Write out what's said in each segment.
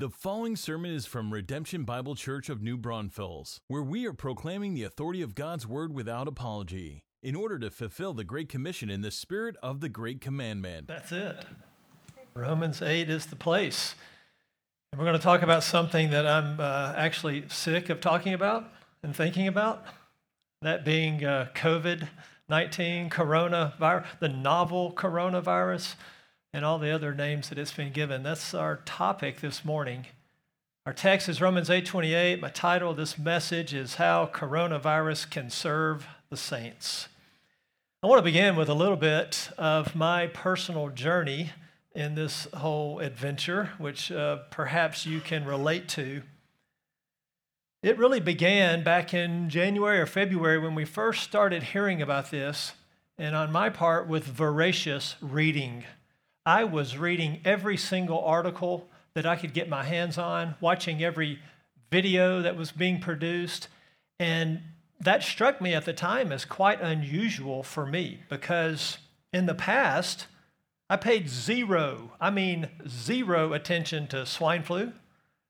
The following sermon is from Redemption Bible Church of New Braunfels, where we are proclaiming the authority of God's Word without apology, in order to fulfill the Great Commission in the spirit of the Great Commandment. That's it. Romans 8 is the place. And we're going to talk about something that I'm uh, actually sick of talking about and thinking about that being uh, COVID 19, coronavirus, the novel coronavirus and all the other names that it's been given. That's our topic this morning. Our text is Romans 8:28. My title of this message is How Coronavirus Can Serve the Saints. I want to begin with a little bit of my personal journey in this whole adventure, which uh, perhaps you can relate to. It really began back in January or February when we first started hearing about this, and on my part, with voracious reading. I was reading every single article that I could get my hands on, watching every video that was being produced. And that struck me at the time as quite unusual for me because in the past, I paid zero, I mean zero attention to swine flu,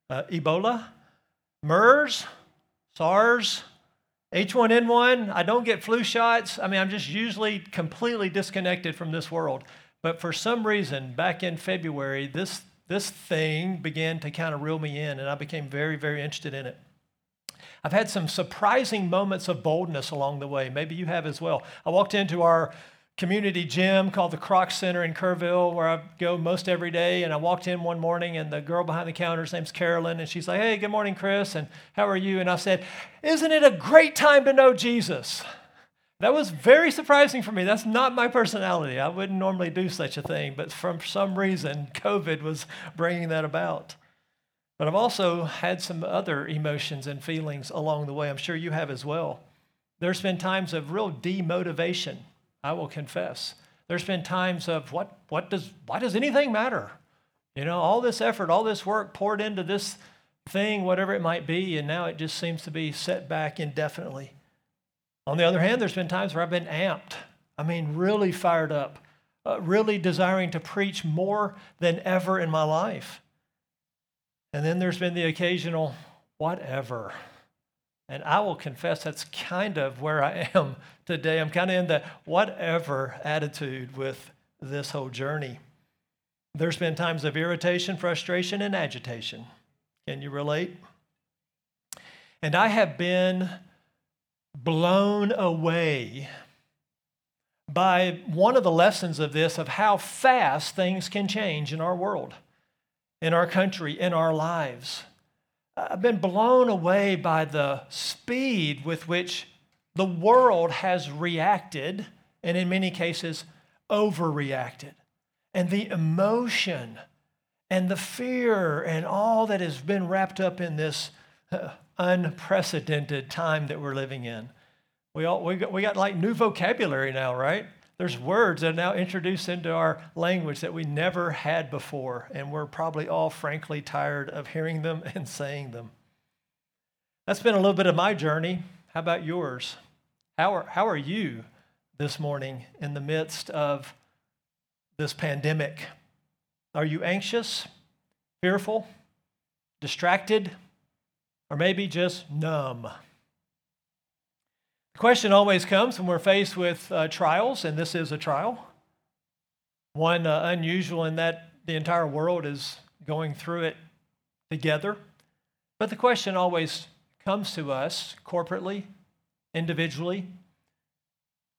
uh, Ebola, MERS, SARS, H1N1. I don't get flu shots. I mean, I'm just usually completely disconnected from this world. But for some reason, back in February, this, this thing began to kind of reel me in, and I became very, very interested in it. I've had some surprising moments of boldness along the way. Maybe you have as well. I walked into our community gym called the Kroc Center in Kerrville, where I go most every day. And I walked in one morning, and the girl behind the counter, name's Carolyn, and she's like, Hey, good morning, Chris, and how are you? And I said, Isn't it a great time to know Jesus? That was very surprising for me. That's not my personality. I wouldn't normally do such a thing, but for some reason, COVID was bringing that about. But I've also had some other emotions and feelings along the way. I'm sure you have as well. There's been times of real demotivation, I will confess. There's been times of what, what does, why does anything matter? You know, all this effort, all this work poured into this thing, whatever it might be, and now it just seems to be set back indefinitely. On the other hand, there's been times where I've been amped. I mean, really fired up, uh, really desiring to preach more than ever in my life. And then there's been the occasional whatever. And I will confess that's kind of where I am today. I'm kind of in the whatever attitude with this whole journey. There's been times of irritation, frustration, and agitation. Can you relate? And I have been blown away by one of the lessons of this of how fast things can change in our world, in our country, in our lives. I've been blown away by the speed with which the world has reacted, and in many cases, overreacted. And the emotion and the fear and all that has been wrapped up in this unprecedented time that we're living in. We, all, we, got, we got like new vocabulary now, right? There's mm-hmm. words that are now introduced into our language that we never had before, and we're probably all frankly tired of hearing them and saying them. That's been a little bit of my journey. How about yours? How are, how are you this morning in the midst of this pandemic? Are you anxious, fearful, distracted? Or maybe just numb. The question always comes when we're faced with uh, trials, and this is a trial. One uh, unusual in that the entire world is going through it together. But the question always comes to us corporately, individually.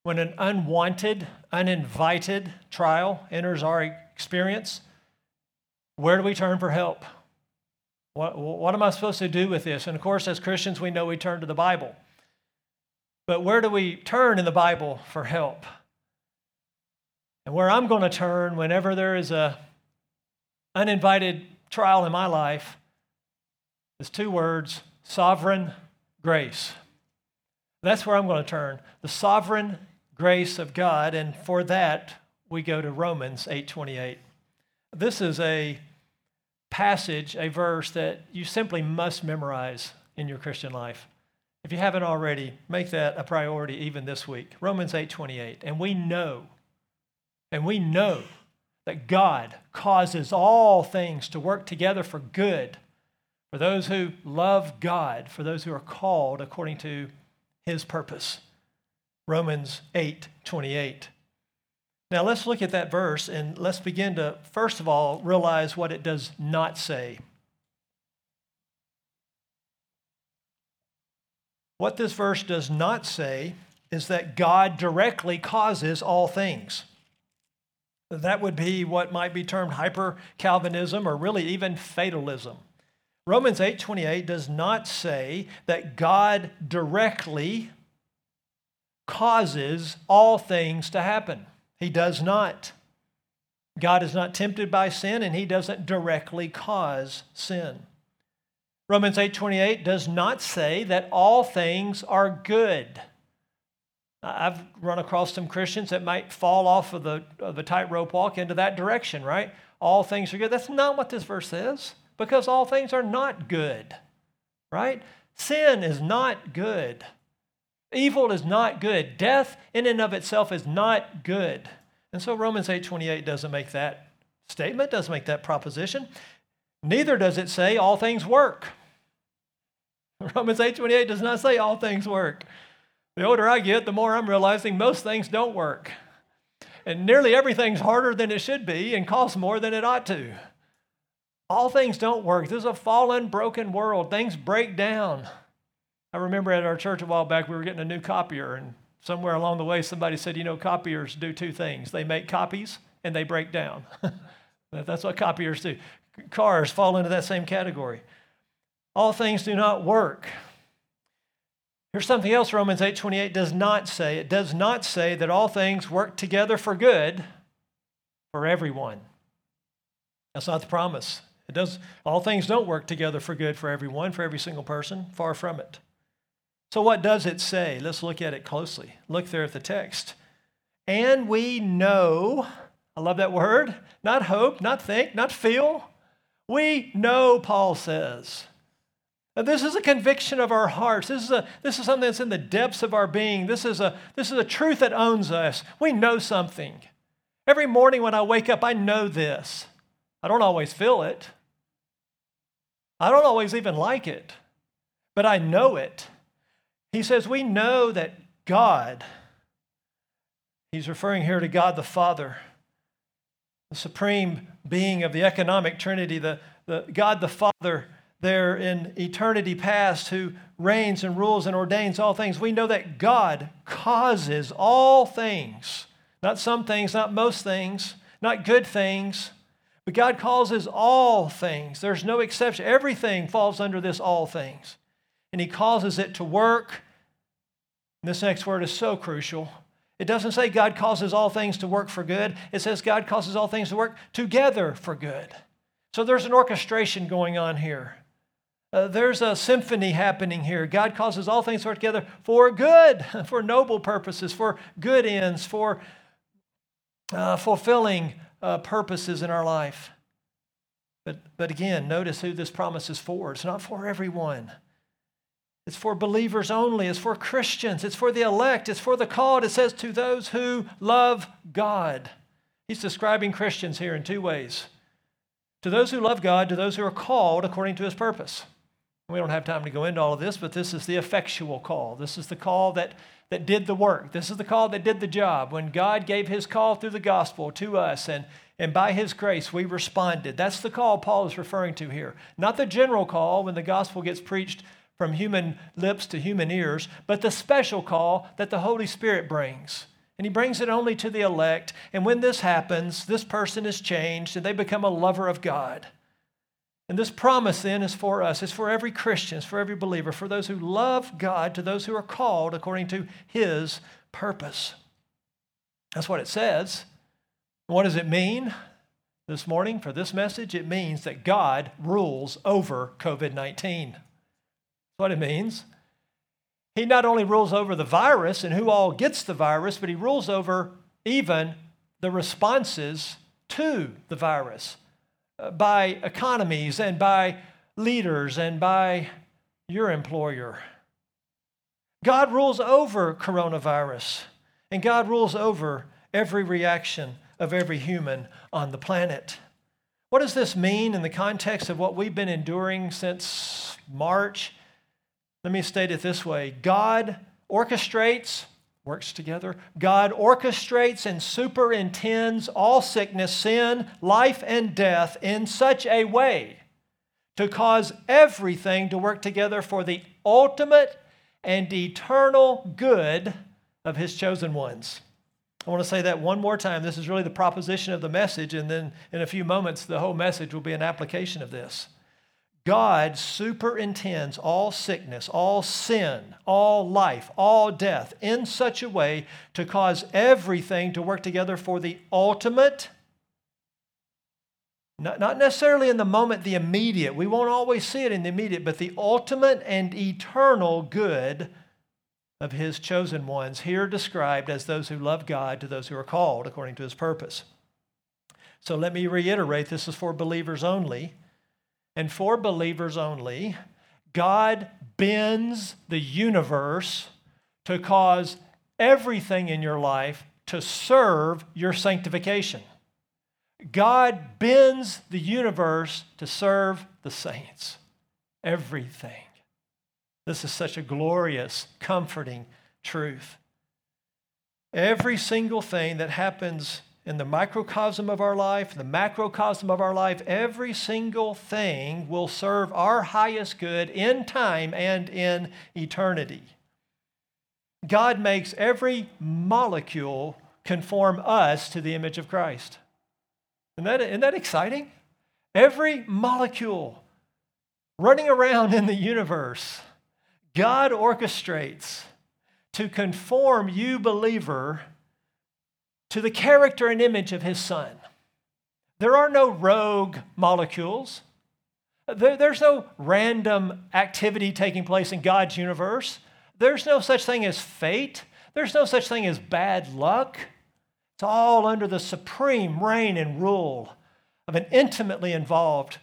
When an unwanted, uninvited trial enters our experience, where do we turn for help? What, what am I supposed to do with this? And of course, as Christians, we know we turn to the Bible. But where do we turn in the Bible for help? And where I'm going to turn whenever there is a uninvited trial in my life is two words sovereign grace. That's where I'm going to turn. The sovereign grace of God, and for that we go to Romans 8:28. This is a passage, a verse that you simply must memorize in your Christian life. If you haven't already, make that a priority even this week. Romans 8:28. And we know, and we know that God causes all things to work together for good for those who love God, for those who are called according to his purpose. Romans 8 28. Now let's look at that verse and let's begin to, first of all, realize what it does not say. What this verse does not say is that God directly causes all things. That would be what might be termed hyper Calvinism or really even fatalism. Romans 8:28 does not say that God directly causes all things to happen. He does not. God is not tempted by sin and he doesn't directly cause sin. Romans 8:28 does not say that all things are good. I've run across some Christians that might fall off of the, of the tightrope walk into that direction, right? All things are good. That's not what this verse says because all things are not good, right? Sin is not good. Evil is not good. Death in and of itself is not good. And so Romans 8:28 doesn't make that statement, doesn't make that proposition. Neither does it say all things work. Romans 8:28 does not say all things work. The older I get, the more I'm realizing most things don't work. And nearly everything's harder than it should be and costs more than it ought to. All things don't work. This is a fallen, broken world. Things break down. I remember at our church a while back, we were getting a new copier, and somewhere along the way, somebody said, You know, copiers do two things they make copies and they break down. That's what copiers do. Cars fall into that same category. All things do not work. Here's something else Romans 8:28 does not say. It does not say that all things work together for good for everyone. That's not the promise. It does, all things don't work together for good for everyone, for every single person. Far from it. So, what does it say? Let's look at it closely. Look there at the text. And we know, I love that word, not hope, not think, not feel. We know, Paul says. And this is a conviction of our hearts. This is, a, this is something that's in the depths of our being. This is, a, this is a truth that owns us. We know something. Every morning when I wake up, I know this. I don't always feel it. I don't always even like it, but I know it. He says, We know that God, he's referring here to God the Father, the supreme being of the economic trinity, the, the God the Father there in eternity past who reigns and rules and ordains all things. We know that God causes all things, not some things, not most things, not good things but God causes all things. There's no exception. Everything falls under this all things. And He causes it to work. And this next word is so crucial. It doesn't say God causes all things to work for good, it says God causes all things to work together for good. So there's an orchestration going on here. Uh, there's a symphony happening here. God causes all things to work together for good, for noble purposes, for good ends, for uh, fulfilling uh, purposes in our life. But, but again, notice who this promise is for. It's not for everyone. It's for believers only. It's for Christians. It's for the elect. It's for the called. It says to those who love God. He's describing Christians here in two ways to those who love God, to those who are called according to his purpose. We don't have time to go into all of this, but this is the effectual call. This is the call that that did the work. This is the call that did the job. When God gave his call through the gospel to us and, and by his grace we responded. That's the call Paul is referring to here. Not the general call when the gospel gets preached from human lips to human ears, but the special call that the Holy Spirit brings. And he brings it only to the elect. And when this happens, this person is changed and they become a lover of God. And this promise then is for us. It's for every Christian, it's for every believer, for those who love God, to those who are called according to his purpose. That's what it says. What does it mean this morning for this message? It means that God rules over COVID 19. What it means. He not only rules over the virus and who all gets the virus, but he rules over even the responses to the virus uh, by economies and by leaders and by your employer. God rules over coronavirus, and God rules over every reaction of every human on the planet. What does this mean in the context of what we've been enduring since March? Let me state it this way God orchestrates, works together, God orchestrates and superintends all sickness, sin, life, and death in such a way to cause everything to work together for the ultimate and eternal good of His chosen ones. I want to say that one more time. This is really the proposition of the message, and then in a few moments, the whole message will be an application of this. God superintends all sickness, all sin, all life, all death in such a way to cause everything to work together for the ultimate, not, not necessarily in the moment, the immediate. We won't always see it in the immediate, but the ultimate and eternal good of his chosen ones, here described as those who love God to those who are called according to his purpose. So let me reiterate this is for believers only. And for believers only, God bends the universe to cause everything in your life to serve your sanctification. God bends the universe to serve the saints. Everything. This is such a glorious, comforting truth. Every single thing that happens in the microcosm of our life, the macrocosm of our life, every single thing will serve our highest good in time and in eternity. God makes every molecule conform us to the image of Christ. Isn't that, isn't that exciting? Every molecule running around in the universe God orchestrates to conform you, believer, to the character and image of his son. There are no rogue molecules. There, there's no random activity taking place in God's universe. There's no such thing as fate. There's no such thing as bad luck. It's all under the supreme reign and rule of an intimately involved,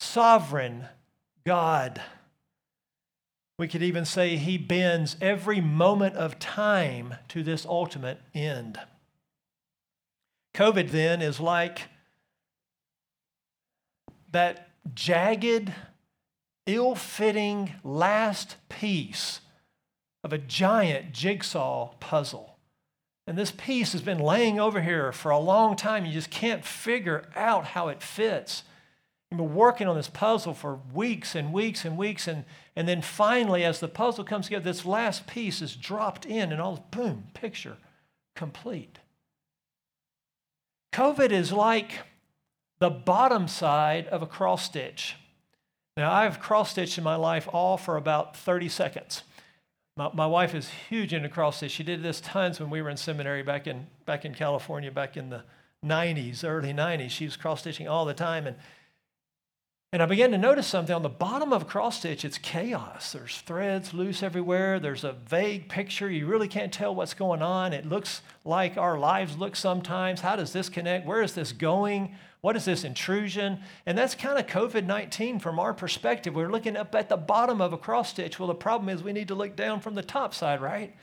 sovereign God. We could even say he bends every moment of time to this ultimate end. COVID then is like that jagged, ill fitting last piece of a giant jigsaw puzzle. And this piece has been laying over here for a long time. You just can't figure out how it fits. You've been working on this puzzle for weeks and weeks and weeks, and, and then finally, as the puzzle comes together, this last piece is dropped in, and all boom, picture complete. COVID is like the bottom side of a cross stitch. Now, I've cross stitched in my life all for about 30 seconds. My, my wife is huge into cross stitch. She did this tons when we were in seminary back in, back in California, back in the 90s, early 90s. She was cross stitching all the time. And and I began to notice something on the bottom of a cross stitch, it's chaos. There's threads loose everywhere. There's a vague picture. You really can't tell what's going on. It looks like our lives look sometimes. How does this connect? Where is this going? What is this intrusion? And that's kind of COVID 19 from our perspective. We're looking up at the bottom of a cross stitch. Well, the problem is we need to look down from the top side, right?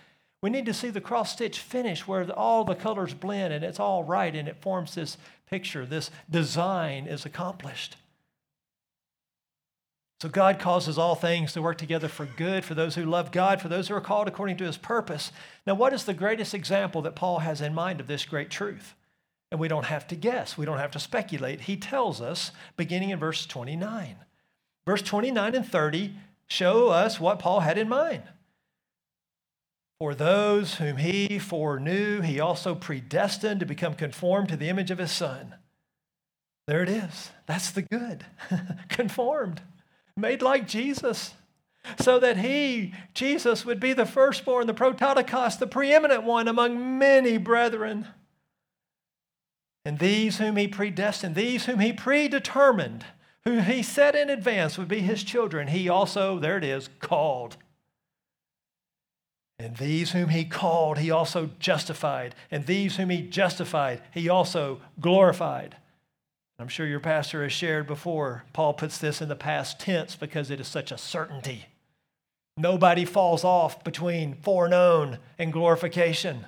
We need to see the cross stitch finish where all the colors blend and it's all right and it forms this picture. This design is accomplished. So God causes all things to work together for good for those who love God, for those who are called according to his purpose. Now, what is the greatest example that Paul has in mind of this great truth? And we don't have to guess, we don't have to speculate. He tells us beginning in verse 29. Verse 29 and 30 show us what Paul had in mind. For those whom he foreknew, he also predestined to become conformed to the image of his son. There it is. That's the good. conformed made like Jesus, so that he, Jesus, would be the firstborn, the prototokos, the preeminent one among many brethren. And these whom he predestined, these whom he predetermined, who he set in advance would be his children, he also, there it is, called. And these whom he called, he also justified. And these whom he justified, he also glorified. I'm sure your pastor has shared before. Paul puts this in the past tense because it is such a certainty. Nobody falls off between foreknown and glorification.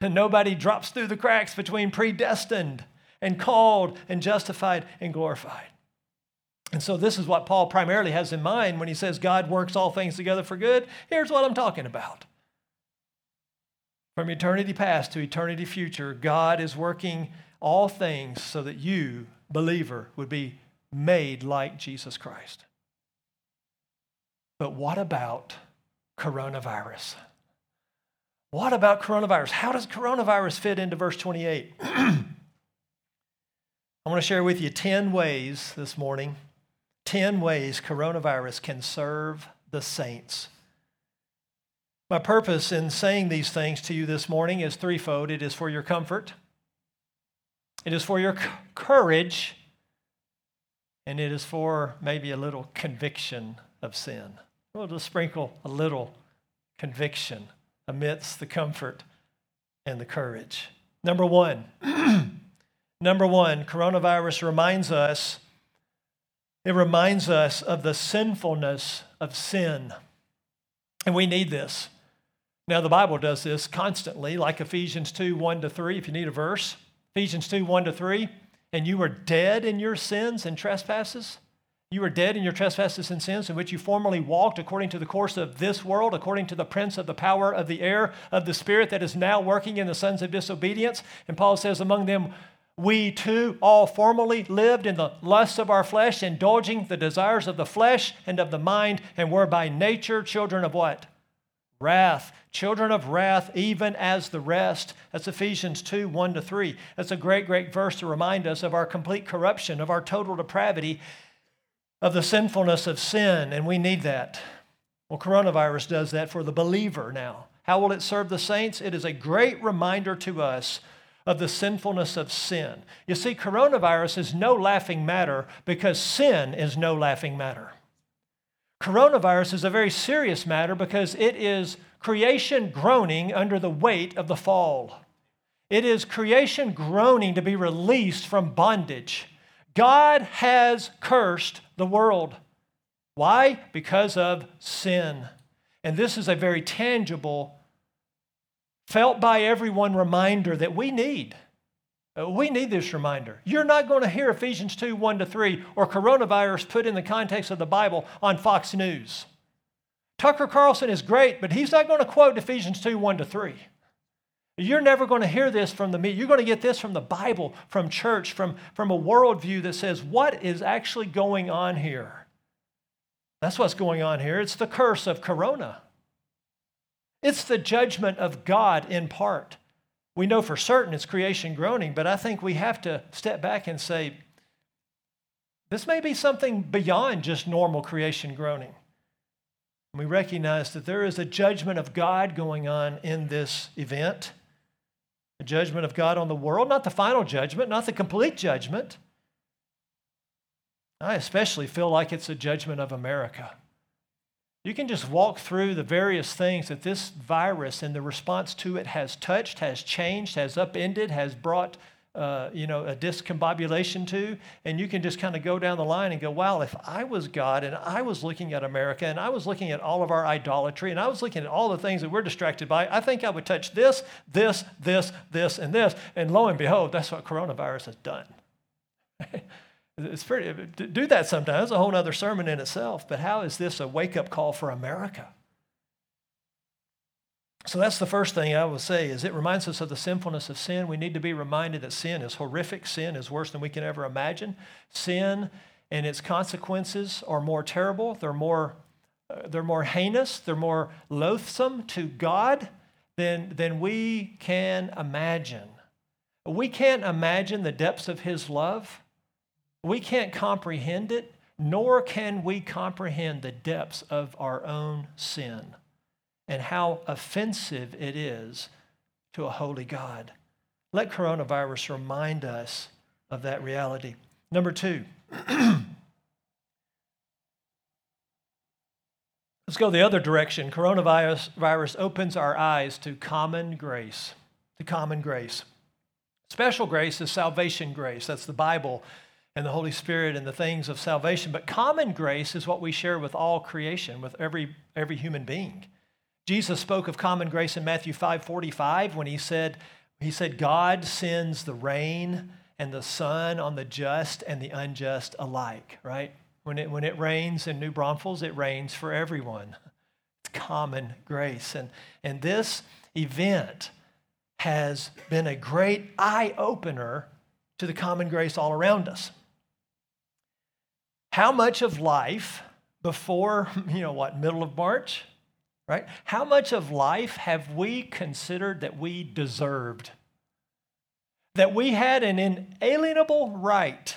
And nobody drops through the cracks between predestined and called and justified and glorified. And so, this is what Paul primarily has in mind when he says God works all things together for good. Here's what I'm talking about. From eternity past to eternity future, God is working all things so that you, believer, would be made like Jesus Christ. But what about coronavirus? What about coronavirus? How does coronavirus fit into verse 28? I want to share with you 10 ways this morning 10 ways coronavirus can serve the saints. My purpose in saying these things to you this morning is threefold it is for your comfort, it is for your courage, and it is for maybe a little conviction of sin. We'll just sprinkle a little conviction amidst the comfort and the courage. Number one, number one, coronavirus reminds us it reminds us of the sinfulness of sin. And we need this. Now, the Bible does this constantly, like Ephesians 2 1 to 3, if you need a verse. Ephesians 2 1 to 3. And you were dead in your sins and trespasses. You were dead in your trespasses and sins in which you formerly walked according to the course of this world, according to the prince of the power of the air, of the spirit that is now working in the sons of disobedience. And Paul says, among them, we too all formerly lived in the lusts of our flesh, indulging the desires of the flesh and of the mind, and were by nature children of what? Wrath. Children of wrath, even as the rest. That's Ephesians 2 1 to 3. That's a great, great verse to remind us of our complete corruption, of our total depravity, of the sinfulness of sin, and we need that. Well, coronavirus does that for the believer now. How will it serve the saints? It is a great reminder to us of the sinfulness of sin. You see, coronavirus is no laughing matter because sin is no laughing matter. Coronavirus is a very serious matter because it is creation groaning under the weight of the fall. It is creation groaning to be released from bondage. God has cursed the world. Why? Because of sin. And this is a very tangible felt by everyone reminder that we need. Uh, we need this reminder. You're not going to hear Ephesians 2 1 to 3 or coronavirus put in the context of the Bible on Fox News. Tucker Carlson is great, but he's not going to quote Ephesians 2 1 to 3. You're never going to hear this from the media. You're going to get this from the Bible, from church, from, from a worldview that says, what is actually going on here? That's what's going on here. It's the curse of corona. It's the judgment of God in part. We know for certain it's creation groaning, but I think we have to step back and say, this may be something beyond just normal creation groaning. We recognize that there is a judgment of God going on in this event, a judgment of God on the world, not the final judgment, not the complete judgment. I especially feel like it's a judgment of America. You can just walk through the various things that this virus and the response to it has touched, has changed, has upended, has brought uh, you know, a discombobulation to, and you can just kind of go down the line and go, wow, if I was God and I was looking at America and I was looking at all of our idolatry and I was looking at all the things that we're distracted by, I think I would touch this, this, this, this, and this. And lo and behold, that's what coronavirus has done. It's pretty, do that sometimes, It's a whole other sermon in itself. But how is this a wake up call for America? So that's the first thing I will say is it reminds us of the sinfulness of sin. We need to be reminded that sin is horrific. Sin is worse than we can ever imagine. Sin and its consequences are more terrible. They're more, uh, they're more heinous. They're more loathsome to God than, than we can imagine. We can't imagine the depths of His love. We can't comprehend it, nor can we comprehend the depths of our own sin and how offensive it is to a holy God. Let coronavirus remind us of that reality. Number two, let's go the other direction. Coronavirus virus opens our eyes to common grace. To common grace. Special grace is salvation grace. That's the Bible and the Holy Spirit and the things of salvation. But common grace is what we share with all creation, with every, every human being. Jesus spoke of common grace in Matthew 5:45 when he said he said God sends the rain and the sun on the just and the unjust alike, right? When it when it rains in New Braunfels, it rains for everyone. It's common grace. And and this event has been a great eye opener to the common grace all around us. How much of life before, you know what, middle of March, right? How much of life have we considered that we deserved? That we had an inalienable right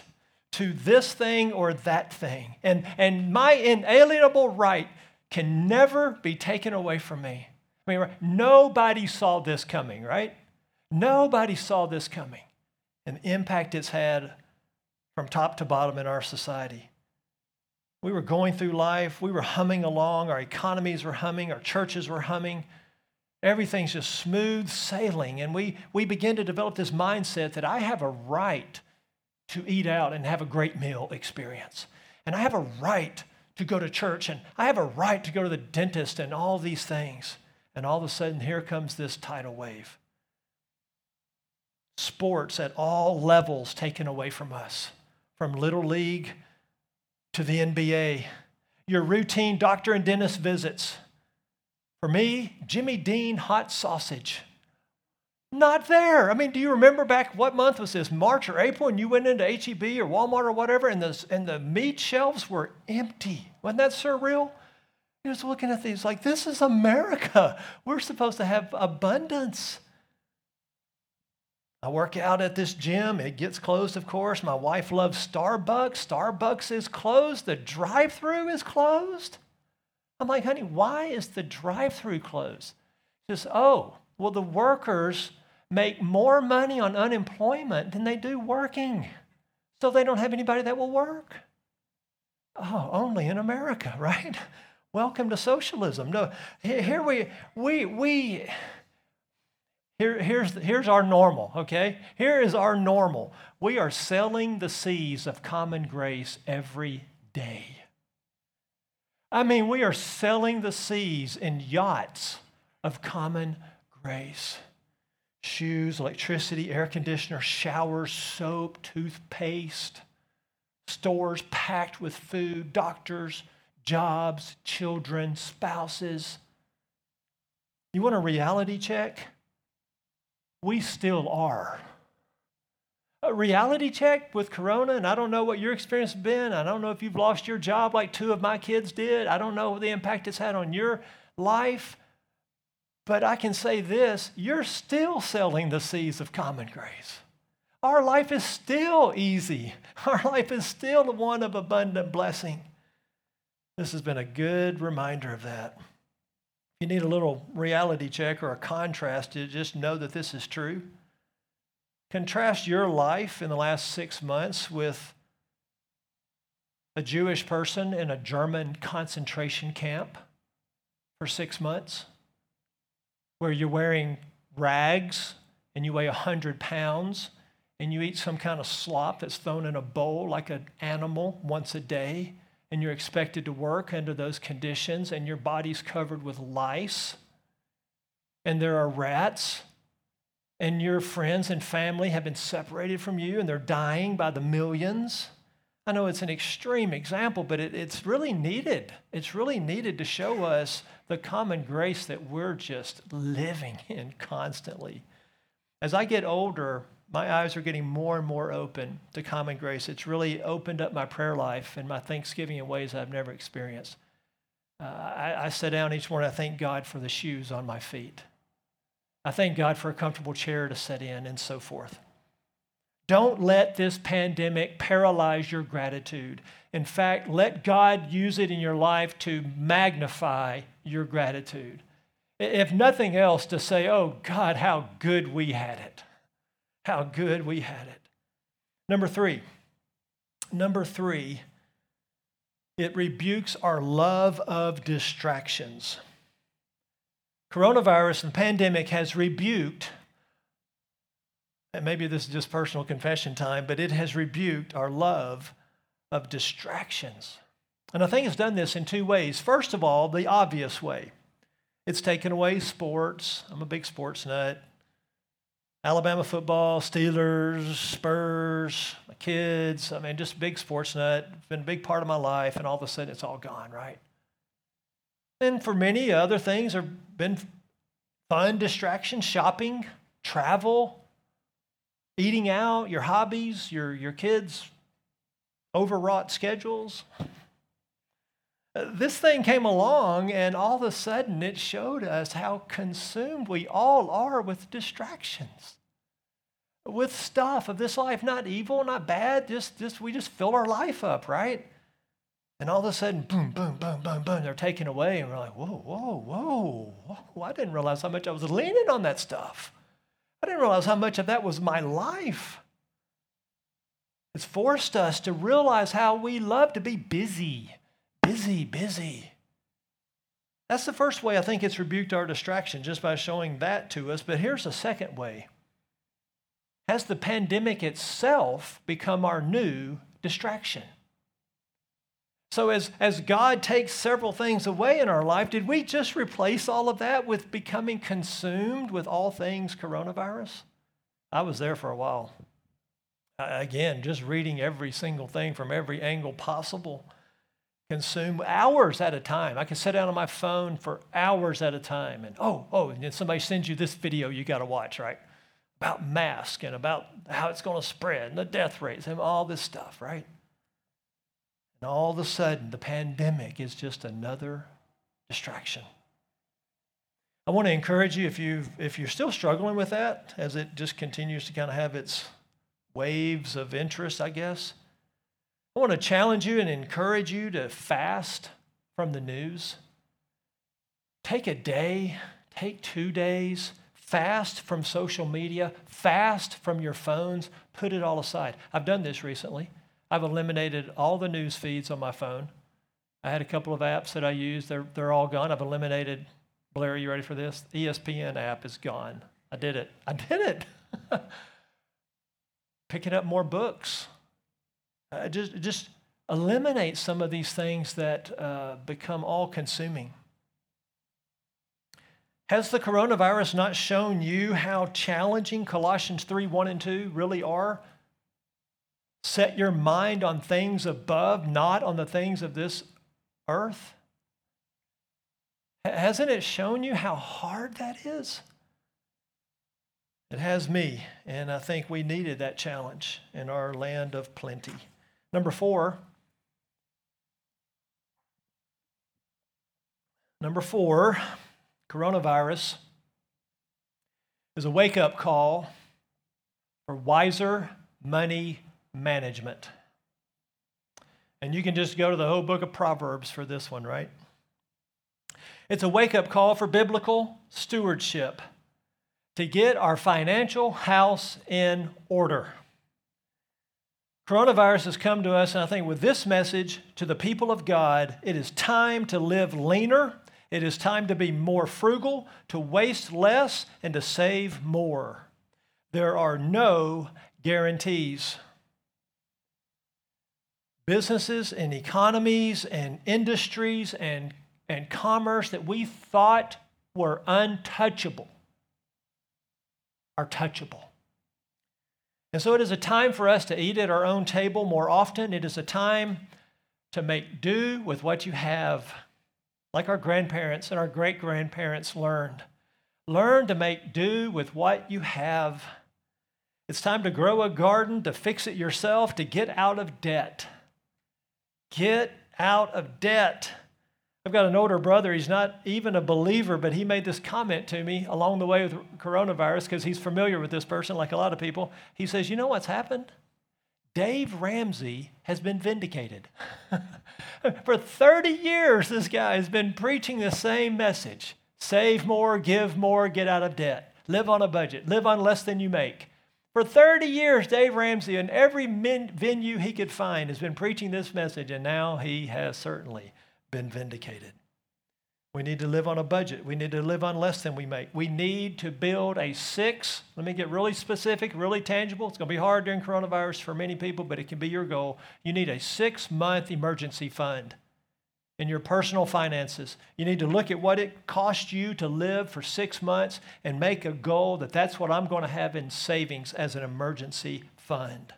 to this thing or that thing. And, and my inalienable right can never be taken away from me. I mean, nobody saw this coming, right? Nobody saw this coming and the impact it's had from top to bottom in our society. We were going through life, we were humming along, our economies were humming, our churches were humming. Everything's just smooth sailing. And we, we begin to develop this mindset that I have a right to eat out and have a great meal experience. And I have a right to go to church and I have a right to go to the dentist and all these things. And all of a sudden, here comes this tidal wave sports at all levels taken away from us, from Little League to the NBA, your routine doctor and dentist visits. For me, Jimmy Dean hot sausage. Not there. I mean, do you remember back what month was this? March or April, and you went into HEB or Walmart or whatever, and the, and the meat shelves were empty. Wasn't that surreal? He was looking at these like, this is America. We're supposed to have abundance. I work out at this gym. It gets closed, of course. My wife loves Starbucks. Starbucks is closed. The drive through is closed. I'm like, honey, why is the drive through closed? She says, oh, well, the workers make more money on unemployment than they do working. So they don't have anybody that will work. Oh, only in America, right? Welcome to socialism. No, here we, we, we, here, here's, here's our normal, okay? Here is our normal. We are sailing the seas of common grace every day. I mean, we are sailing the seas in yachts of common grace. Shoes, electricity, air conditioner, showers, soap, toothpaste, stores packed with food, doctors, jobs, children, spouses. You want a reality check? We still are. A reality check with Corona, and I don't know what your experience has been. I don't know if you've lost your job like two of my kids did. I don't know the impact it's had on your life. But I can say this you're still selling the seeds of common grace. Our life is still easy, our life is still one of abundant blessing. This has been a good reminder of that you need a little reality check or a contrast to just know that this is true, contrast your life in the last six months with a Jewish person in a German concentration camp for six months, where you're wearing rags and you weigh 100 pounds and you eat some kind of slop that's thrown in a bowl like an animal once a day and you're expected to work under those conditions, and your body's covered with lice, and there are rats, and your friends and family have been separated from you, and they're dying by the millions. I know it's an extreme example, but it, it's really needed. It's really needed to show us the common grace that we're just living in constantly. As I get older, my eyes are getting more and more open to common grace. It's really opened up my prayer life and my thanksgiving in ways I've never experienced. Uh, I, I sit down each morning, I thank God for the shoes on my feet. I thank God for a comfortable chair to sit in and so forth. Don't let this pandemic paralyze your gratitude. In fact, let God use it in your life to magnify your gratitude. If nothing else, to say, oh, God, how good we had it how good we had it. Number three, number three, it rebukes our love of distractions. Coronavirus and pandemic has rebuked, and maybe this is just personal confession time, but it has rebuked our love of distractions. And I think it's done this in two ways. First of all, the obvious way It's taken away sports. I'm a big sports nut. Alabama football, Steelers, Spurs, my kids. I mean, just big sports nut. Been a big part of my life, and all of a sudden it's all gone, right? And for many other things, there have been fun distractions, shopping, travel, eating out, your hobbies, your, your kids' overwrought schedules. This thing came along, and all of a sudden it showed us how consumed we all are with distractions, with stuff of this life. Not evil, not bad, just, just we just fill our life up, right? And all of a sudden, boom, boom, boom, boom, boom, they're taken away. And we're like, whoa, whoa, whoa, whoa. I didn't realize how much I was leaning on that stuff. I didn't realize how much of that was my life. It's forced us to realize how we love to be busy, busy, busy. That's the first way I think it's rebuked our distraction, just by showing that to us. But here's the second way Has the pandemic itself become our new distraction? So, as, as God takes several things away in our life, did we just replace all of that with becoming consumed with all things coronavirus? I was there for a while. Again, just reading every single thing from every angle possible. Consume hours at a time. I can sit down on my phone for hours at a time. And oh, oh, and then somebody sends you this video you got to watch, right? About mask and about how it's going to spread and the death rates and all this stuff, right? And all of a sudden, the pandemic is just another distraction. I want to encourage you if, you if you're still struggling with that, as it just continues to kind of have its waves of interest, I guess. I want to challenge you and encourage you to fast from the news. Take a day, take two days, fast from social media, fast from your phones, put it all aside. I've done this recently. I've eliminated all the news feeds on my phone. I had a couple of apps that I used. They're, they're all gone. I've eliminated, Blair, are you ready for this? ESPN app is gone. I did it. I did it. Picking up more books. Uh, just, just eliminate some of these things that uh, become all consuming. Has the coronavirus not shown you how challenging Colossians 3 1 and 2 really are? Set your mind on things above, not on the things of this earth? Hasn't it shown you how hard that is? It has me, and I think we needed that challenge in our land of plenty. Number four. Number four, coronavirus is a wake up call for wiser money management. And you can just go to the whole book of Proverbs for this one, right? It's a wake up call for biblical stewardship to get our financial house in order. Coronavirus has come to us, and I think with this message to the people of God, it is time to live leaner. It is time to be more frugal, to waste less, and to save more. There are no guarantees businesses and economies and industries and, and commerce that we thought were untouchable are touchable. And so it is a time for us to eat at our own table more often. It is a time to make do with what you have, like our grandparents and our great grandparents learned. Learn to make do with what you have. It's time to grow a garden, to fix it yourself, to get out of debt. Get out of debt. I've got an older brother. He's not even a believer, but he made this comment to me along the way with coronavirus because he's familiar with this person, like a lot of people. He says, You know what's happened? Dave Ramsey has been vindicated. For 30 years, this guy has been preaching the same message save more, give more, get out of debt, live on a budget, live on less than you make. For 30 years, Dave Ramsey, in every venue he could find, has been preaching this message, and now he has certainly been vindicated. We need to live on a budget. We need to live on less than we make. We need to build a six, let me get really specific, really tangible. It's going to be hard during coronavirus for many people, but it can be your goal. You need a six month emergency fund. in your personal finances. You need to look at what it cost you to live for six months and make a goal that that's what I'm going to have in savings as an emergency fund.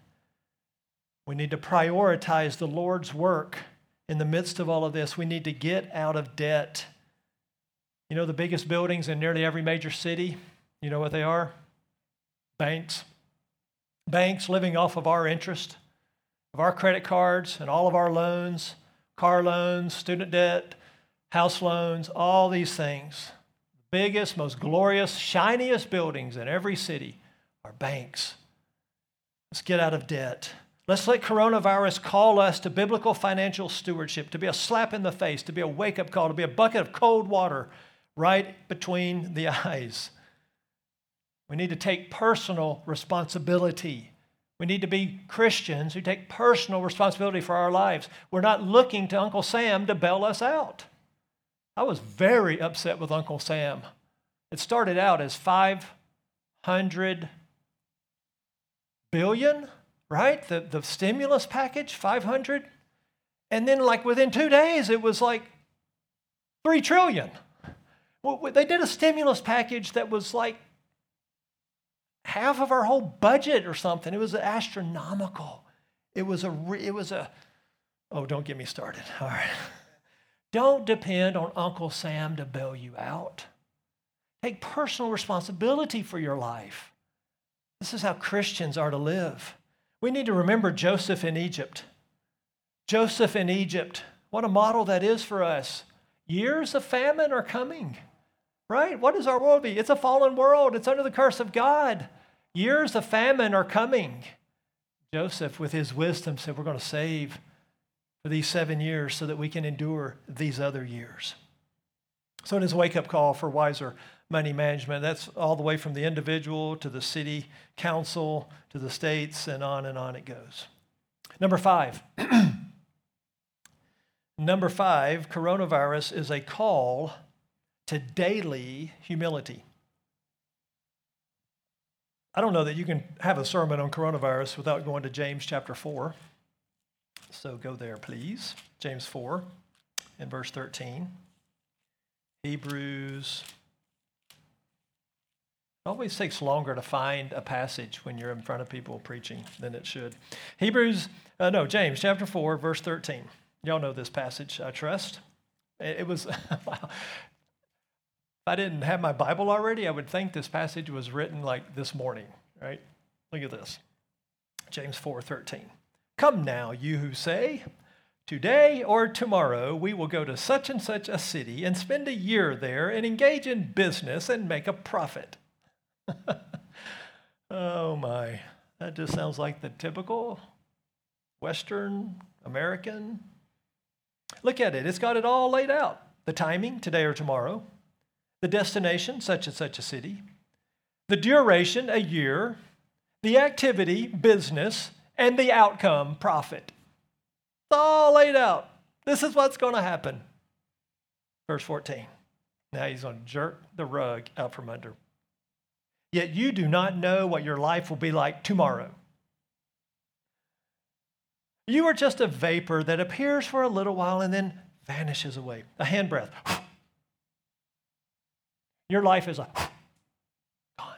We need to prioritize the Lord's work in the midst of all of this. We need to get out of debt. You know, the biggest buildings in nearly every major city, you know what they are? Banks. Banks living off of our interest, of our credit cards and all of our loans car loans, student debt, house loans, all these things. The biggest, most glorious, shiniest buildings in every city are banks. Let's get out of debt. Let's let coronavirus call us to biblical financial stewardship, to be a slap in the face, to be a wake up call, to be a bucket of cold water right between the eyes. We need to take personal responsibility we need to be Christians who take personal responsibility for our lives. We're not looking to Uncle Sam to bail us out. I was very upset with Uncle Sam. It started out as 500 billion, right? The, the stimulus package, 500. And then, like within two days, it was like 3 trillion. Well, they did a stimulus package that was like half of our whole budget or something. It was astronomical. It was a, it was a, oh, don't get me started. All right. Don't depend on Uncle Sam to bail you out. Take personal responsibility for your life. This is how Christians are to live. We need to remember Joseph in Egypt. Joseph in Egypt. What a model that is for us. Years of famine are coming, right? What is our world be? It's a fallen world, it's under the curse of God. Years of famine are coming. Joseph, with his wisdom, said, We're going to save for these seven years so that we can endure these other years. So it is a wake up call for wiser money management. That's all the way from the individual to the city council to the states, and on and on it goes. Number five. Number five, coronavirus is a call to daily humility. I don't know that you can have a sermon on coronavirus without going to James chapter 4. So go there, please. James 4 and verse 13. Hebrews. It always takes longer to find a passage when you're in front of people preaching than it should. Hebrews, uh, no, James chapter 4, verse 13. Y'all know this passage, I trust. It was, wow. I didn't have my Bible already, I would think this passage was written like this morning, right? Look at this. James 4:13. Come now, you who say, Today or tomorrow we will go to such and such a city and spend a year there and engage in business and make a profit. oh my, that just sounds like the typical Western American. Look at it, it's got it all laid out. The timing, today or tomorrow the destination, such and such a city, the duration, a year, the activity, business, and the outcome, profit. It's all laid out. This is what's going to happen. Verse 14. Now he's going to jerk the rug out from under. Yet you do not know what your life will be like tomorrow. You are just a vapor that appears for a little while and then vanishes away. A handbreadth your life is a gone.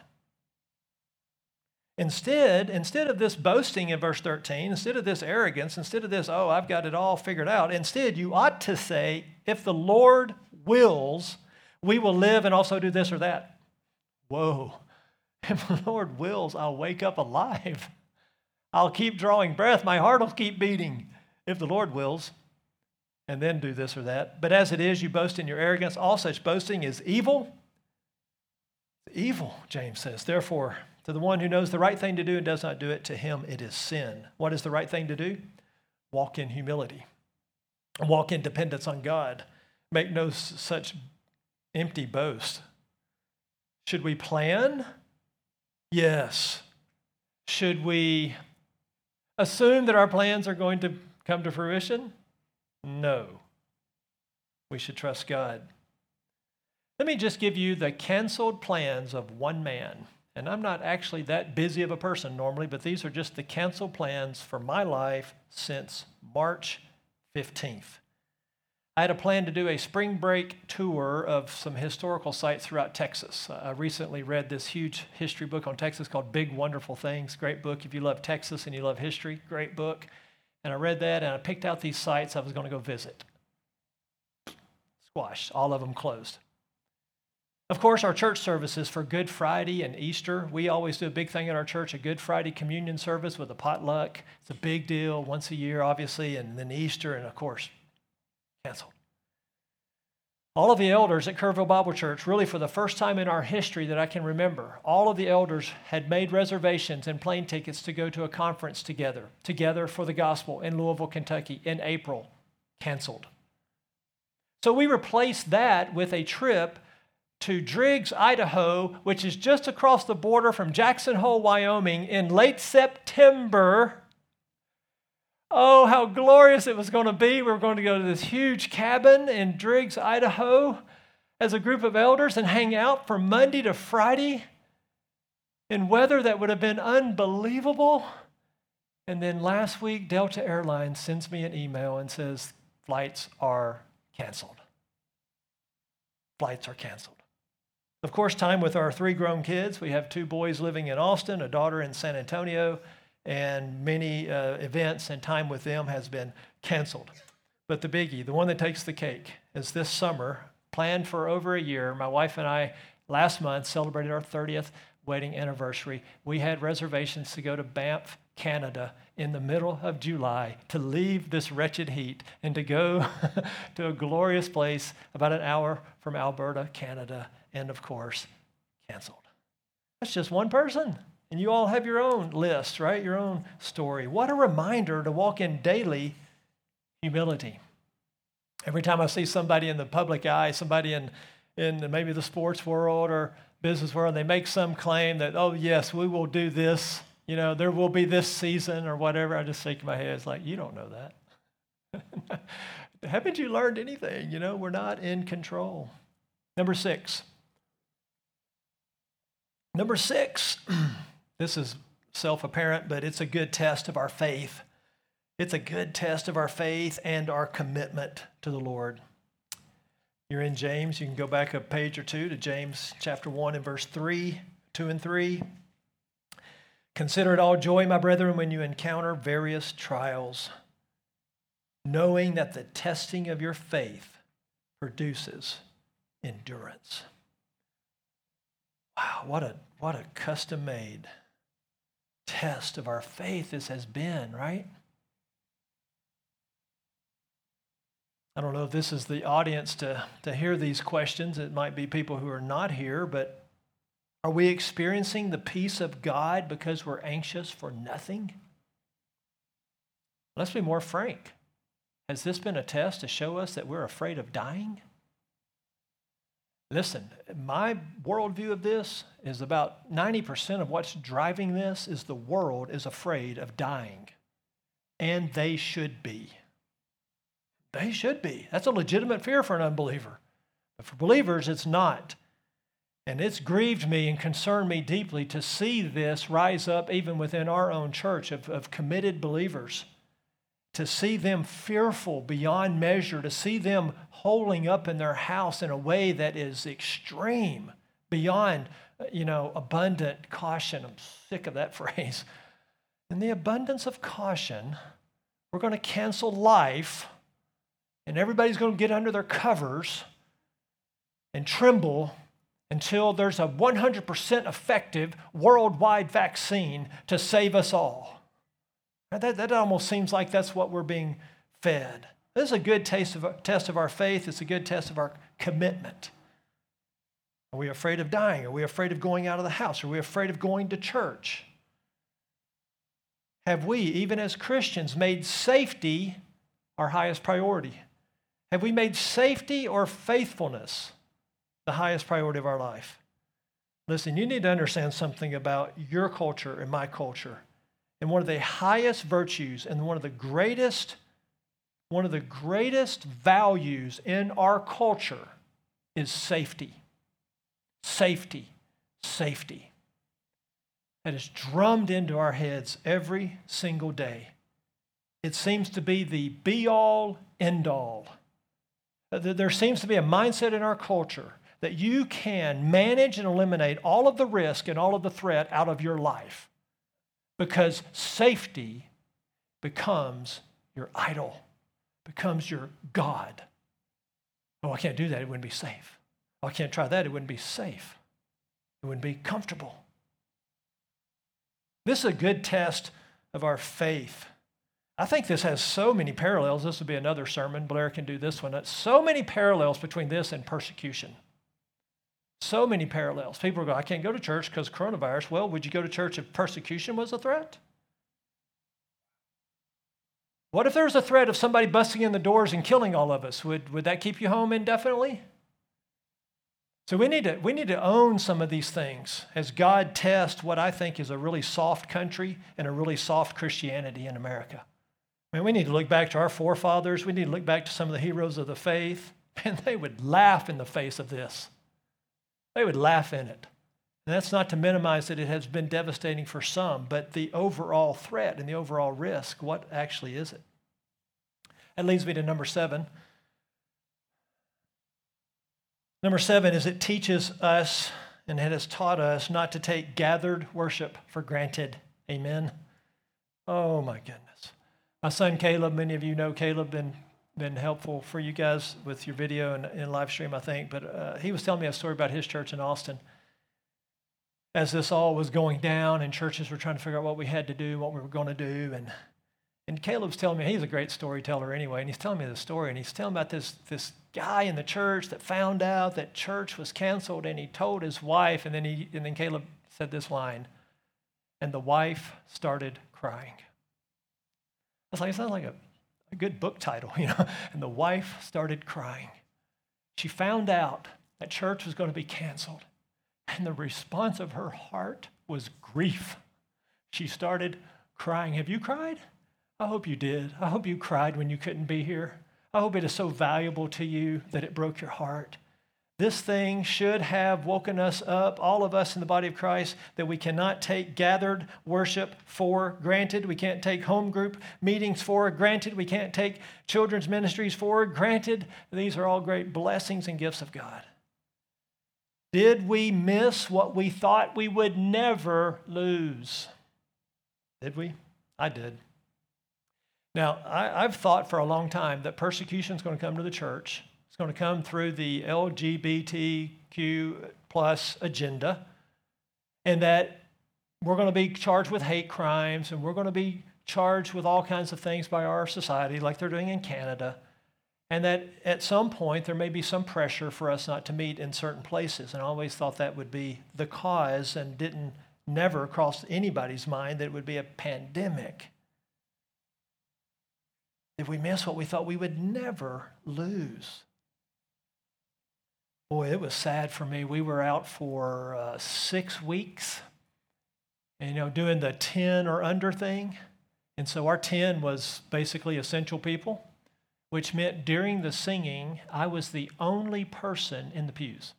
Instead, instead of this boasting in verse 13, instead of this arrogance, instead of this, oh, I've got it all figured out, instead you ought to say, if the Lord wills, we will live and also do this or that. Whoa. If the Lord wills, I'll wake up alive. I'll keep drawing breath. My heart will keep beating if the Lord wills, and then do this or that. But as it is, you boast in your arrogance. All such boasting is evil evil, James says. Therefore, to the one who knows the right thing to do and does not do it, to him it is sin. What is the right thing to do? Walk in humility, walk in dependence on God. Make no such empty boast. Should we plan? Yes. Should we assume that our plans are going to come to fruition? No. We should trust God. Let me just give you the canceled plans of one man. And I'm not actually that busy of a person normally, but these are just the canceled plans for my life since March 15th. I had a plan to do a spring break tour of some historical sites throughout Texas. I recently read this huge history book on Texas called Big Wonderful Things. Great book if you love Texas and you love history. Great book. And I read that and I picked out these sites I was going to go visit. Squashed, all of them closed. Of course, our church services for Good Friday and Easter, we always do a big thing in our church, a Good Friday communion service with a potluck. It's a big deal once a year, obviously, and then Easter, and of course, canceled. All of the elders at Kerrville Bible Church, really for the first time in our history that I can remember, all of the elders had made reservations and plane tickets to go to a conference together, together for the gospel in Louisville, Kentucky in April, canceled. So we replaced that with a trip to Driggs, Idaho, which is just across the border from Jackson Hole, Wyoming, in late September. Oh, how glorious it was going to be. We were going to go to this huge cabin in Driggs, Idaho, as a group of elders and hang out from Monday to Friday in weather that would have been unbelievable. And then last week, Delta Airlines sends me an email and says, flights are canceled. Flights are canceled. Of course, time with our three grown kids. We have two boys living in Austin, a daughter in San Antonio, and many uh, events and time with them has been canceled. But the biggie, the one that takes the cake, is this summer, planned for over a year. My wife and I last month celebrated our 30th wedding anniversary. We had reservations to go to Banff, Canada in the middle of July to leave this wretched heat and to go to a glorious place about an hour from Alberta, Canada and of course, canceled. That's just one person. And you all have your own list, right? Your own story. What a reminder to walk in daily humility. Every time I see somebody in the public eye, somebody in, in maybe the sports world or business world, they make some claim that, oh, yes, we will do this. You know, there will be this season or whatever. I just shake my head. It's like, you don't know that. Haven't you learned anything? You know, we're not in control. Number six, Number six, this is self apparent, but it's a good test of our faith. It's a good test of our faith and our commitment to the Lord. You're in James. You can go back a page or two to James chapter 1 and verse 3, 2 and 3. Consider it all joy, my brethren, when you encounter various trials, knowing that the testing of your faith produces endurance. Wow, what a what a custom made test of our faith this has been, right? I don't know if this is the audience to, to hear these questions. It might be people who are not here, but are we experiencing the peace of God because we're anxious for nothing? Let's be more frank. Has this been a test to show us that we're afraid of dying? Listen, my worldview of this is about 90% of what's driving this is the world is afraid of dying. And they should be. They should be. That's a legitimate fear for an unbeliever. But for believers, it's not. And it's grieved me and concerned me deeply to see this rise up even within our own church of, of committed believers to see them fearful beyond measure, to see them holding up in their house in a way that is extreme, beyond, uh, you know, abundant caution. I'm sick of that phrase. In the abundance of caution, we're going to cancel life, and everybody's going to get under their covers and tremble until there's a 100% effective worldwide vaccine to save us all. That, that almost seems like that's what we're being fed. This is a good taste of, test of our faith. It's a good test of our commitment. Are we afraid of dying? Are we afraid of going out of the house? Are we afraid of going to church? Have we, even as Christians, made safety our highest priority? Have we made safety or faithfulness the highest priority of our life? Listen, you need to understand something about your culture and my culture. And one of the highest virtues and one of the greatest one of the greatest values in our culture is safety. Safety. Safety. That is drummed into our heads every single day. It seems to be the be all, end all There seems to be a mindset in our culture that you can manage and eliminate all of the risk and all of the threat out of your life because safety becomes your idol, becomes your God. Oh, I can't do that. It wouldn't be safe. Oh, I can't try that. It wouldn't be safe. It wouldn't be comfortable. This is a good test of our faith. I think this has so many parallels. This would be another sermon. Blair can do this one. So many parallels between this and persecution. So many parallels. People go, I can't go to church because coronavirus. Well, would you go to church if persecution was a threat? What if there was a threat of somebody busting in the doors and killing all of us? Would, would that keep you home indefinitely? So we need, to, we need to own some of these things as God tests what I think is a really soft country and a really soft Christianity in America. I mean, we need to look back to our forefathers. We need to look back to some of the heroes of the faith. And they would laugh in the face of this. They would laugh in it. And that's not to minimize that it has been devastating for some, but the overall threat and the overall risk, what actually is it? That leads me to number seven. Number seven is it teaches us and it has taught us not to take gathered worship for granted. Amen. Oh my goodness. My son Caleb, many of you know Caleb, been been helpful for you guys with your video and, and live stream, I think. But uh, he was telling me a story about his church in Austin. As this all was going down, and churches were trying to figure out what we had to do, what we were going to do, and and Caleb's telling me he's a great storyteller anyway, and he's telling me the story, and he's telling about this this guy in the church that found out that church was canceled, and he told his wife, and then he and then Caleb said this line, and the wife started crying. I was like, it sounds like a a good book title, you know. And the wife started crying. She found out that church was going to be canceled. And the response of her heart was grief. She started crying. Have you cried? I hope you did. I hope you cried when you couldn't be here. I hope it is so valuable to you that it broke your heart. This thing should have woken us up, all of us in the body of Christ, that we cannot take gathered worship for granted. We can't take home group meetings for granted. We can't take children's ministries for granted. These are all great blessings and gifts of God. Did we miss what we thought we would never lose? Did we? I did. Now, I, have thought for a long time that persecution is going to come to the church going to come through the LGBTQ plus agenda, and that we're going to be charged with hate crimes, and we're going to be charged with all kinds of things by our society, like they're doing in Canada, and that at some point there may be some pressure for us not to meet in certain places. And I always thought that would be the cause, and didn't never cross anybody's mind that it would be a pandemic. If we miss what we thought we would never lose. Boy, it was sad for me. We were out for uh, six weeks, and, you know, doing the 10 or under thing. And so our 10 was basically essential people, which meant during the singing, I was the only person in the pews.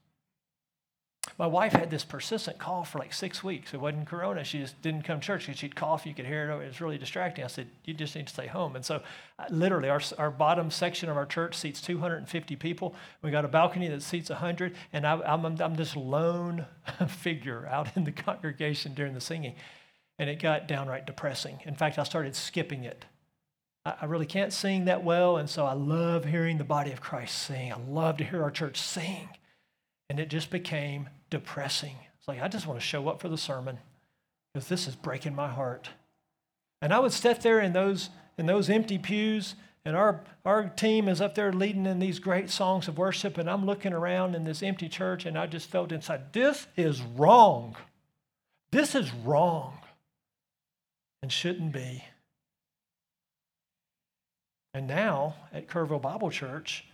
My wife had this persistent cough for like six weeks. It wasn't corona. She just didn't come to church because she'd cough. You could hear it. It was really distracting. I said, You just need to stay home. And so, uh, literally, our, our bottom section of our church seats 250 people. We got a balcony that seats 100. And I, I'm, I'm this lone figure out in the congregation during the singing. And it got downright depressing. In fact, I started skipping it. I really can't sing that well. And so, I love hearing the body of Christ sing. I love to hear our church sing. And it just became depressing. It's like, I just want to show up for the sermon because this is breaking my heart. And I would sit there in those, in those empty pews, and our, our team is up there leading in these great songs of worship, and I'm looking around in this empty church, and I just felt inside, this is wrong. This is wrong and shouldn't be. And now at Kerrville Bible Church,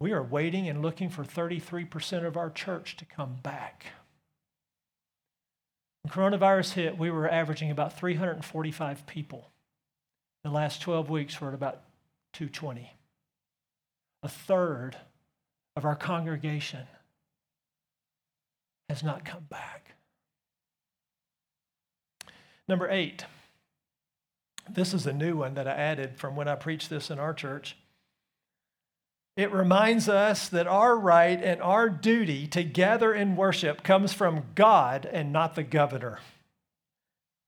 we are waiting and looking for 33% of our church to come back. When coronavirus hit, we were averaging about 345 people. The last 12 weeks, we're at about 220. A third of our congregation has not come back. Number eight, this is a new one that I added from when I preached this in our church. It reminds us that our right and our duty to gather in worship comes from God and not the governor.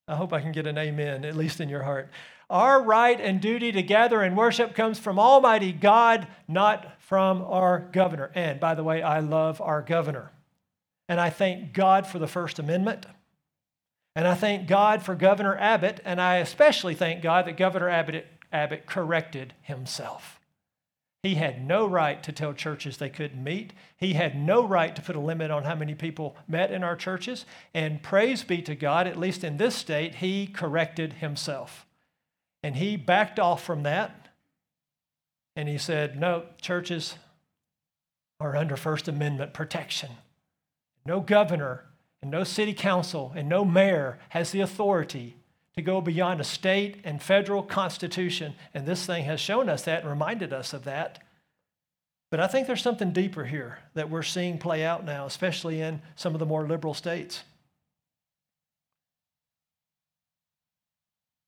I hope I can get an amen, at least in your heart. Our right and duty to gather and worship comes from Almighty God, not from our governor. And by the way, I love our governor. And I thank God for the First Amendment. And I thank God for Governor Abbott. And I especially thank God that Governor Abbott, Abbott corrected himself. He had no right to tell churches they couldn't meet. He had no right to put a limit on how many people met in our churches. And praise be to God, at least in this state, he corrected himself. And he backed off from that. And he said, No, churches are under First Amendment protection. No governor and no city council and no mayor has the authority to go beyond a state and federal constitution. And this thing has shown us that and reminded us of that. But I think there's something deeper here that we're seeing play out now, especially in some of the more liberal states.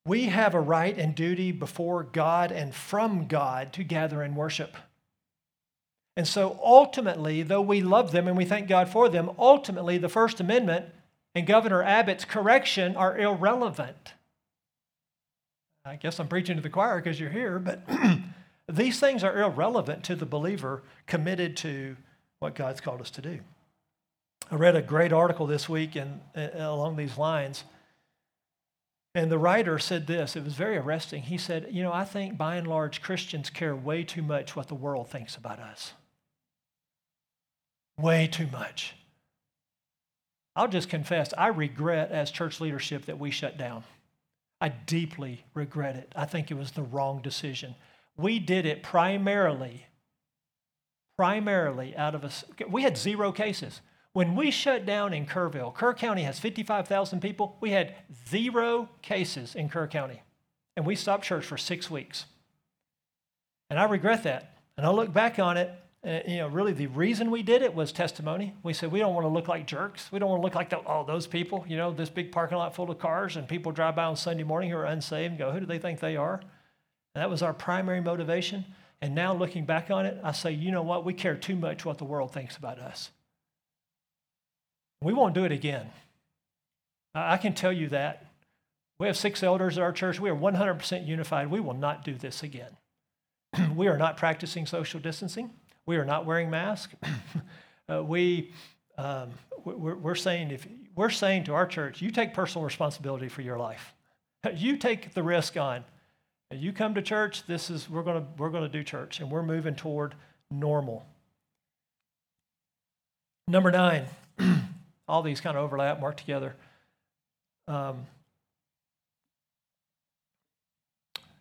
We have a right and duty before God and from God to gather and worship. And so ultimately, though we love them and we thank God for them, ultimately the First Amendment and Governor Abbott's correction are irrelevant. I guess I'm preaching to the choir because you're here, but these things are irrelevant to the believer committed to what God's called us to do. I read a great article this week and along these lines and the writer said this, it was very arresting. He said, You know, I think by and large Christians care way too much what the world thinks about us. Way too much. I'll just confess, I regret as church leadership that we shut down. I deeply regret it. I think it was the wrong decision. We did it primarily, primarily out of us. We had zero cases. When we shut down in Kerrville, Kerr County has 55,000 people. We had zero cases in Kerr County. And we stopped church for six weeks. And I regret that. And I look back on it, and, you know, really the reason we did it was testimony. We said we don't want to look like jerks. We don't want to look like the, oh, those people, you know, this big parking lot full of cars, and people drive by on Sunday morning who are unsaved and go, who do they think they are? And that was our primary motivation. And now looking back on it, I say, you know what? We care too much what the world thinks about us. We won't do it again. I can tell you that. We have six elders at our church. We are 100% unified. We will not do this again. we are not practicing social distancing. We are not wearing masks. uh, we, um, we're, we're, saying if, we're saying to our church, you take personal responsibility for your life. you take the risk on. You come to church, this is, we're going to we're to do church, and we're moving toward normal. Number nine, all these kind of overlap, mark together. Um,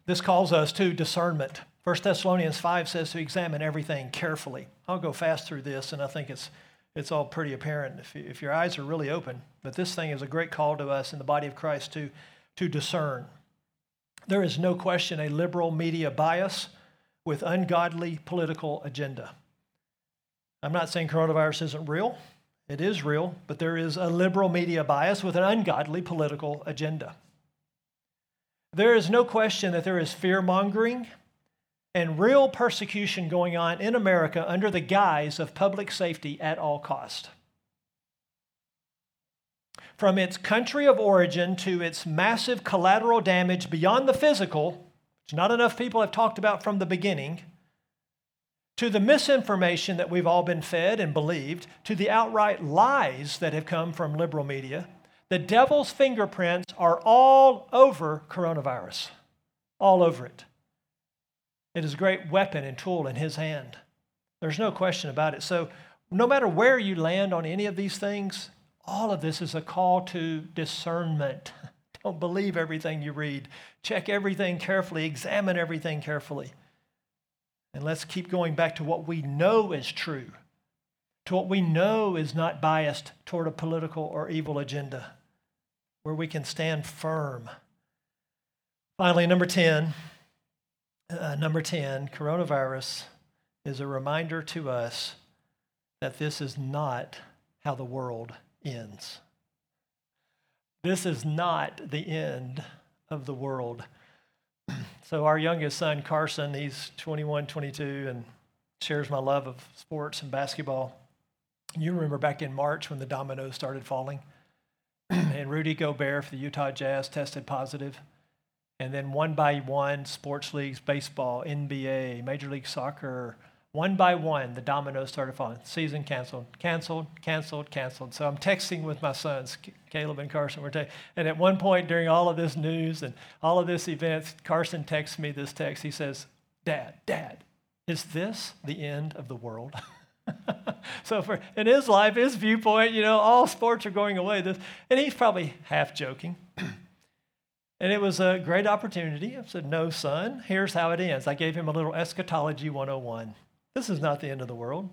this calls us to discernment. 1 Thessalonians 5 says to examine everything carefully. I'll go fast through this, and I think it's, it's all pretty apparent if, if your eyes are really open. But this thing is a great call to us in the body of Christ to, to discern. There is no question a liberal media bias with ungodly political agenda. I'm not saying coronavirus isn't real. It is real, but there is a liberal media bias with an ungodly political agenda. There is no question that there is fear mongering and real persecution going on in America under the guise of public safety at all cost. From its country of origin to its massive collateral damage beyond the physical, which not enough people have talked about from the beginning, to the misinformation that we've all been fed and believed, to the outright lies that have come from liberal media, the devil's fingerprints are all over coronavirus, all over it. It is a great weapon and tool in his hand. There's no question about it. So, no matter where you land on any of these things, all of this is a call to discernment. Don't believe everything you read. Check everything carefully, examine everything carefully. And let's keep going back to what we know is true, to what we know is not biased toward a political or evil agenda, where we can stand firm. Finally, number 10, uh, number 10, coronavirus is a reminder to us that this is not how the world ends. This is not the end of the world. So our youngest son, Carson, he's 21, 22, and shares my love of sports and basketball. You remember back in March when the dominoes started falling, and Rudy Gobert for the Utah Jazz tested positive. And then one by one, sports leagues, baseball, NBA, Major League Soccer, one by one, the dominoes started falling. Season canceled, canceled, canceled, canceled. So I'm texting with my sons, Caleb and Carson. We're ta- and at one point during all of this news and all of this events, Carson texts me this text. He says, Dad, Dad, is this the end of the world? so for in his life, his viewpoint, you know, all sports are going away. This, and he's probably half joking. and it was a great opportunity. I said, No, son, here's how it ends. I gave him a little eschatology 101. This is not the end of the world.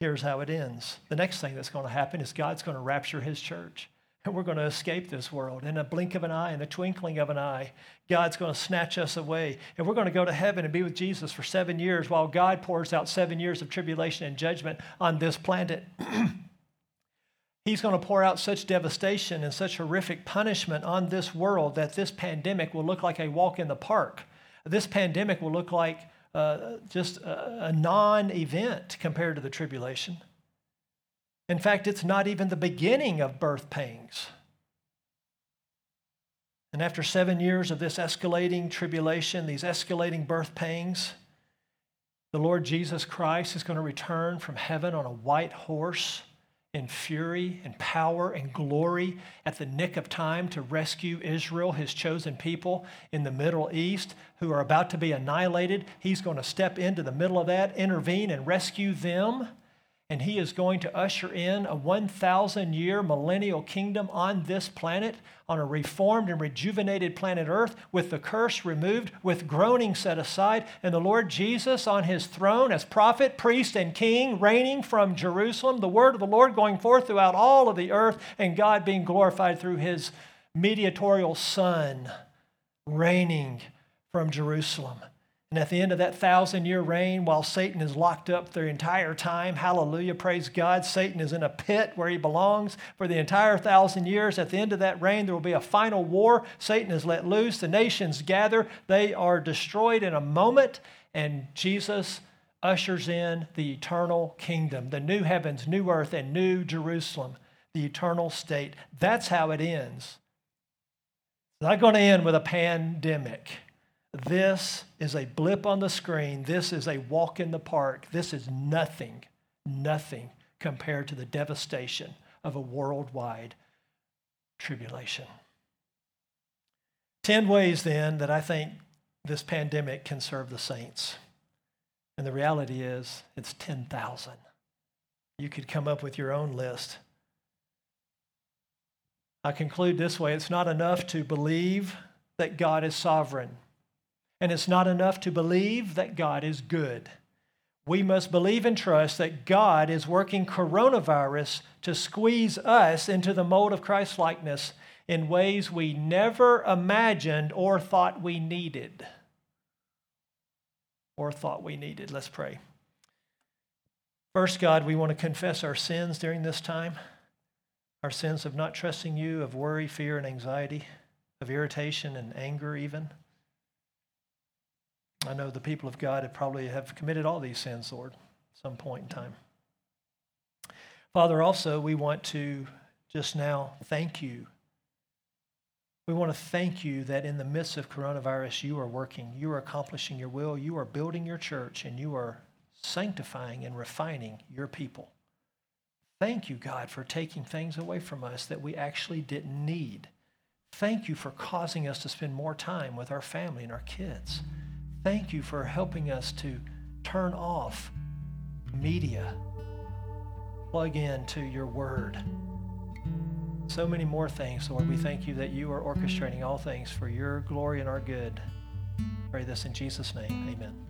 Here's how it ends. The next thing that's going to happen is God's going to rapture his church. And we're going to escape this world in a blink of an eye, in the twinkling of an eye. God's going to snatch us away. And we're going to go to heaven and be with Jesus for seven years while God pours out seven years of tribulation and judgment on this planet. He's going to pour out such devastation and such horrific punishment on this world that this pandemic will look like a walk in the park. This pandemic will look like uh, just a, a non event compared to the tribulation. In fact, it's not even the beginning of birth pangs. And after seven years of this escalating tribulation, these escalating birth pangs, the Lord Jesus Christ is going to return from heaven on a white horse in fury and power and glory at the nick of time to rescue Israel, his chosen people in the Middle East who are about to be annihilated. He's going to step into the middle of that, intervene, and rescue them and he is going to usher in a 1,000 year millennial kingdom on this planet, on a reformed and rejuvenated planet Earth, with the curse removed, with groaning set aside, and the Lord Jesus on his throne as prophet, priest, and king, reigning from Jerusalem, the word of the Lord going forth throughout all of the earth, and God being glorified through his mediatorial Son, reigning from Jerusalem. And at the end of that thousand year reign, while Satan is locked up the entire time, hallelujah, praise God, Satan is in a pit where he belongs for the entire thousand years. At the end of that reign, there will be a final war. Satan is let loose. The nations gather. They are destroyed in a moment. And Jesus ushers in the eternal kingdom, the new heavens, new earth, and new Jerusalem, the eternal state. That's how it ends. It's not going to end with a pandemic. This is a blip on the screen. This is a walk in the park. This is nothing, nothing compared to the devastation of a worldwide tribulation. 10 ways then that I think this pandemic can serve the saints. And the reality is, it's 10,000. You could come up with your own list. I conclude this way it's not enough to believe that God is sovereign and it's not enough to believe that God is good. We must believe and trust that God is working coronavirus to squeeze us into the mold of Christ likeness in ways we never imagined or thought we needed. Or thought we needed. Let's pray. First, God, we want to confess our sins during this time our sins of not trusting you, of worry, fear, and anxiety, of irritation and anger, even. I know the people of God have probably have committed all these sins, Lord, at some point in time. Father, also, we want to just now thank you. We want to thank you that in the midst of coronavirus, you are working, you are accomplishing your will, you are building your church, and you are sanctifying and refining your people. Thank you, God, for taking things away from us that we actually didn't need. Thank you for causing us to spend more time with our family and our kids. Thank you for helping us to turn off media, plug in to your word. So many more things, Lord. We thank you that you are orchestrating all things for your glory and our good. Pray this in Jesus' name. Amen.